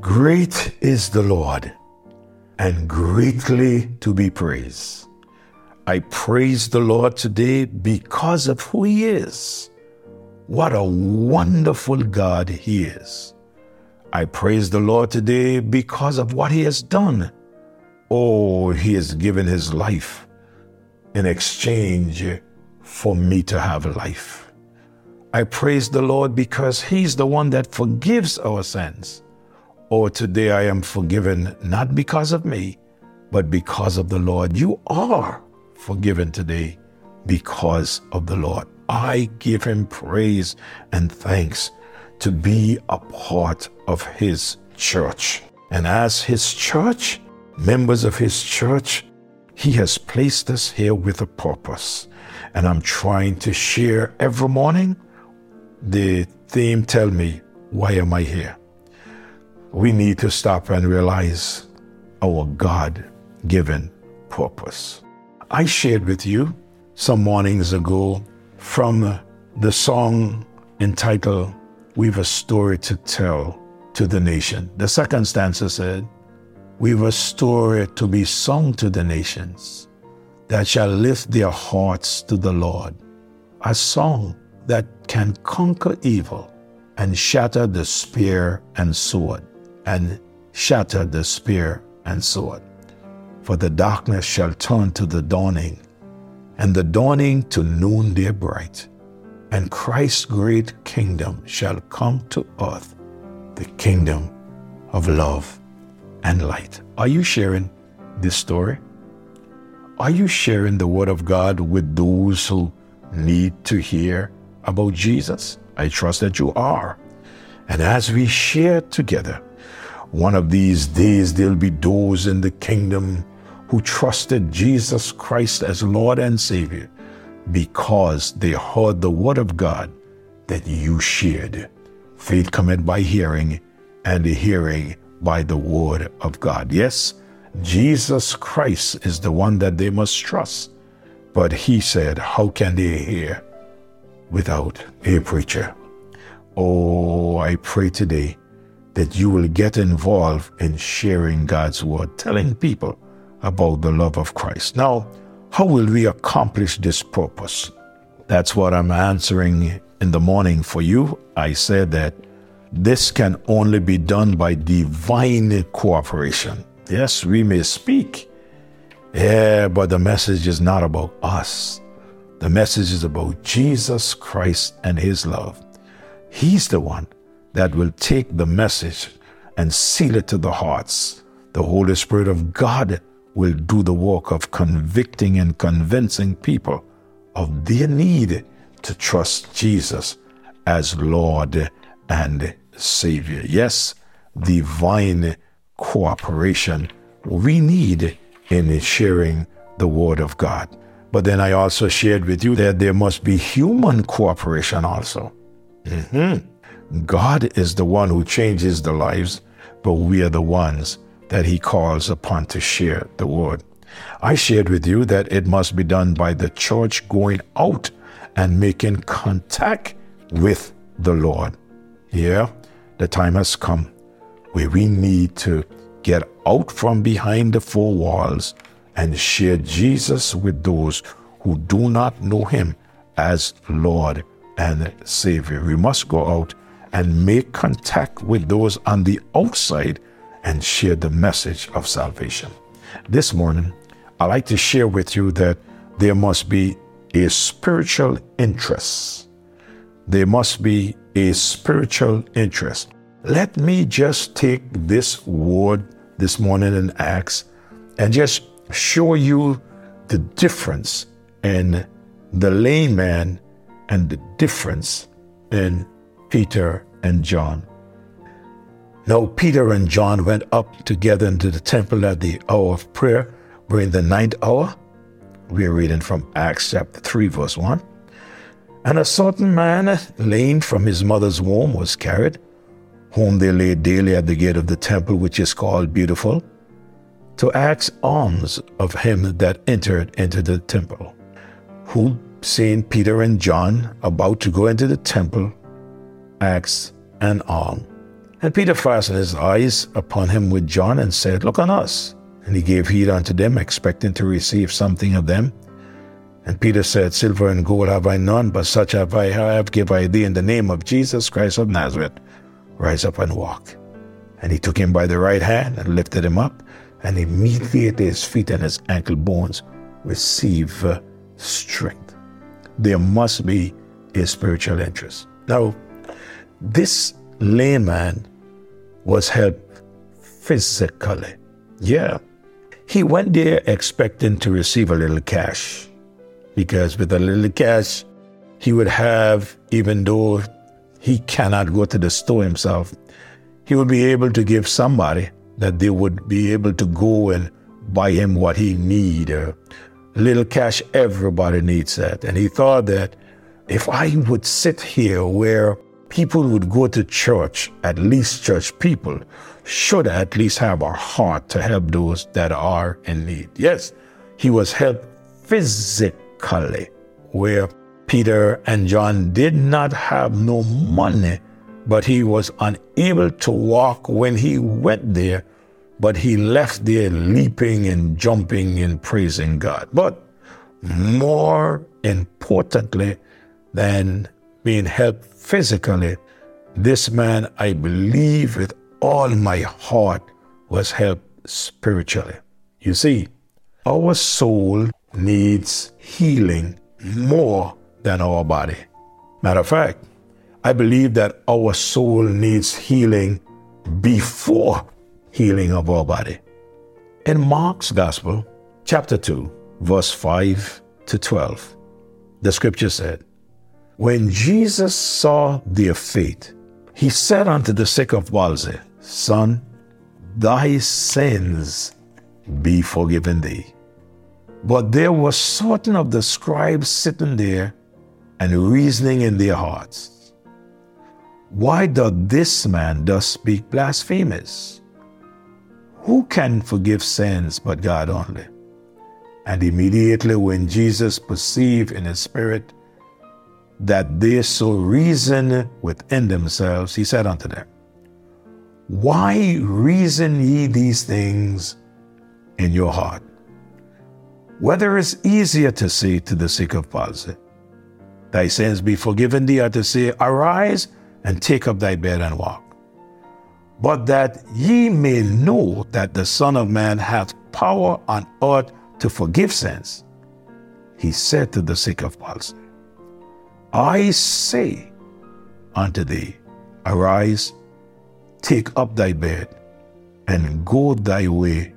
Great is the Lord and greatly to be praised. I praise the Lord today because of who He is. What a wonderful God He is. I praise the Lord today because of what He has done. Oh, He has given His life in exchange for me to have life. I praise the Lord because He's the one that forgives our sins. Oh, today I am forgiven not because of me, but because of the Lord. You are forgiven today because of the Lord. I give Him praise and thanks to be a part of His church. And as His church, members of His church, He has placed us here with a purpose. And I'm trying to share every morning the theme tell me, why am I here? We need to stop and realize our God given purpose. I shared with you some mornings ago from the song entitled We've a Story to Tell to the Nation. The second stanza said, We've a story to be sung to the nations that shall lift their hearts to the Lord. A song that can conquer evil and shatter the spear and sword, and shatter the spear and sword. For the darkness shall turn to the dawning, and the dawning to noonday bright, and Christ's great kingdom shall come to earth, the kingdom of love and light. Are you sharing this story? Are you sharing the word of God with those who need to hear about Jesus? I trust that you are. And as we share together, one of these days there'll be those in the kingdom who trusted Jesus Christ as Lord and Savior because they heard the word of God that you shared. Faith cometh by hearing, and the hearing by the word of God. Yes, Jesus Christ is the one that they must trust. But he said, How can they hear without a preacher? Oh, I pray today that you will get involved in sharing God's word, telling people about the love of Christ. Now, how will we accomplish this purpose? That's what I'm answering in the morning for you. I said that this can only be done by divine cooperation. Yes, we may speak. Yeah, but the message is not about us. The message is about Jesus Christ and His love. He's the one that will take the message and seal it to the hearts. The Holy Spirit of God will do the work of convicting and convincing people of their need to trust Jesus as Lord and Savior. Yes, divine cooperation we need in sharing the Word of God. But then I also shared with you that there must be human cooperation also. Mm-hmm. God is the one who changes the lives, but we are the ones that He calls upon to share the Word. I shared with you that it must be done by the church going out and making contact with the Lord. Yeah, the time has come where we need to get out from behind the four walls and share Jesus with those who do not know Him as Lord and Savior. We must go out and make contact with those on the outside and share the message of salvation. This morning, I'd like to share with you that there must be a spiritual interest. There must be a spiritual interest. Let me just take this word this morning in Acts and just show you the difference in the layman and the difference in Peter and John. Now, Peter and John went up together into the temple at the hour of prayer during the ninth hour. We're reading from Acts chapter 3, verse 1. And a certain man, lame from his mother's womb, was carried whom they laid daily at the gate of the temple, which is called Beautiful, to ask alms of him that entered into the temple, who, seeing Peter and John about to go into the temple, asked an alms. And Peter fastened his eyes upon him with John and said, Look on us. And he gave heed unto them, expecting to receive something of them. And Peter said, Silver and gold have I none, but such have I have give I thee in the name of Jesus Christ of Nazareth. Rise up and walk. And he took him by the right hand and lifted him up, and immediately his feet and his ankle bones receive uh, strength. There must be a spiritual interest. Now, this layman was helped physically. Yeah. He went there expecting to receive a little cash because with a little cash, he would have, even though he cannot go to the store himself, he would be able to give somebody that they would be able to go and buy him what he need. A little cash, everybody needs that. And he thought that if I would sit here where people would go to church, at least church people should at least have a heart to help those that are in need. Yes, he was helped physically, where Peter and John did not have no money, but he was unable to walk when he went there, but he left there leaping and jumping and praising God. But more importantly than being helped physically, this man, I believe with all my heart, was helped spiritually. You see, our soul needs healing more than our body. Matter of fact, I believe that our soul needs healing before healing of our body. In Mark's Gospel, chapter 2, verse 5 to 12, the scripture said, When Jesus saw their faith, he said unto the sick of palsy, Son, thy sins be forgiven thee. But there were certain of the scribes sitting there and reasoning in their hearts. Why doth this man thus speak blasphemous? Who can forgive sins but God only? And immediately when Jesus perceived in his spirit that they so reason within themselves, he said unto them, Why reason ye these things in your heart? Whether it's easier to say to the sick of palsy, Thy sins be forgiven thee, or to say, Arise and take up thy bed and walk. But that ye may know that the Son of Man hath power on earth to forgive sins, he said to the sick of palsy, I say unto thee, Arise, take up thy bed, and go thy way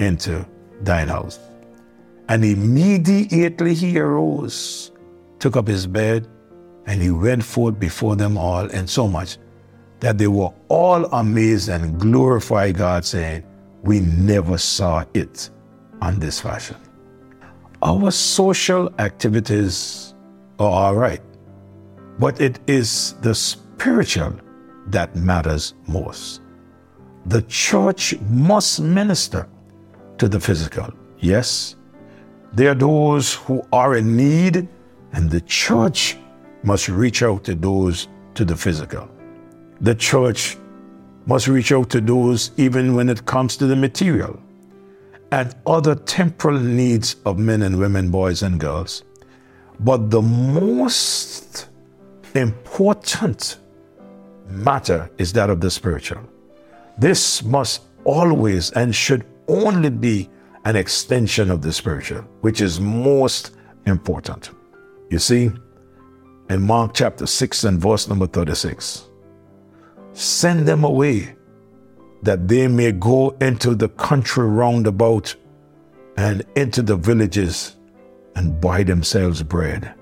into thine house. And immediately he arose, took up his bed, and he went forth before them all, and so much that they were all amazed and glorified God, saying, We never saw it on this fashion. Our social activities are all right. But it is the spiritual that matters most. The church must minister to the physical. Yes, there are those who are in need, and the church must reach out to those to the physical. The church must reach out to those even when it comes to the material and other temporal needs of men and women, boys and girls. But the most important matter is that of the spiritual. This must always and should only be an extension of the spiritual, which is most important. You see, in Mark chapter 6 and verse number 36, send them away that they may go into the country round about and into the villages and buy themselves bread,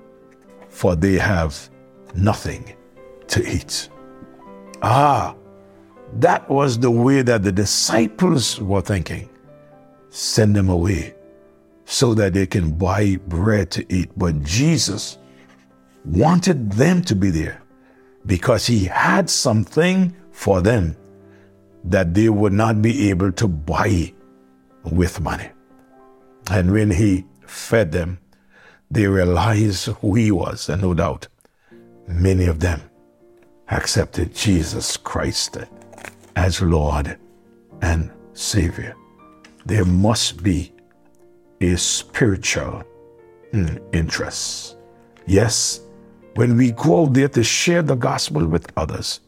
for they have nothing to eat. Ah, that was the way that the disciples were thinking. Send them away so that they can buy bread to eat. But Jesus wanted them to be there because he had something for them that they would not be able to buy with money. And when he fed them, they realized who he was, and no doubt many of them accepted Jesus Christ as Lord and Savior. There must be a spiritual mm, interest. Yes, when we go out there to share the gospel with others,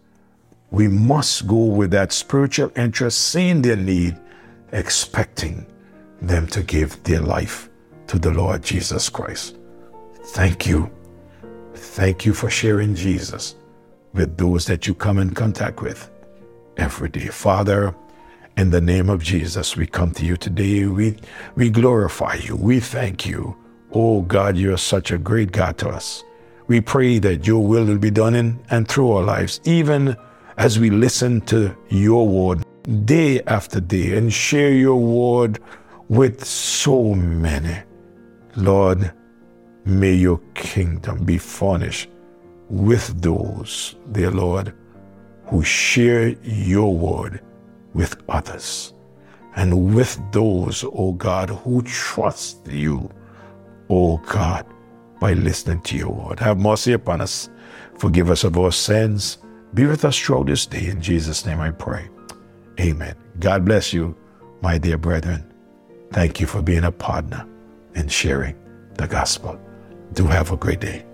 we must go with that spiritual interest, seeing their need, expecting them to give their life to the Lord Jesus Christ. Thank you. Thank you for sharing Jesus with those that you come in contact with every day. Father, in the name of Jesus, we come to you today. We, we glorify you. We thank you. Oh God, you're such a great God to us. We pray that your will will be done in and through our lives, even as we listen to your word day after day and share your word with so many. Lord, may your kingdom be furnished with those, dear Lord, who share your word with others and with those, O oh God, who trust you, O oh God, by listening to your word. Have mercy upon us. Forgive us of our sins. Be with us throughout this day. In Jesus' name I pray. Amen. God bless you, my dear brethren. Thank you for being a partner in sharing the gospel. Do have a great day.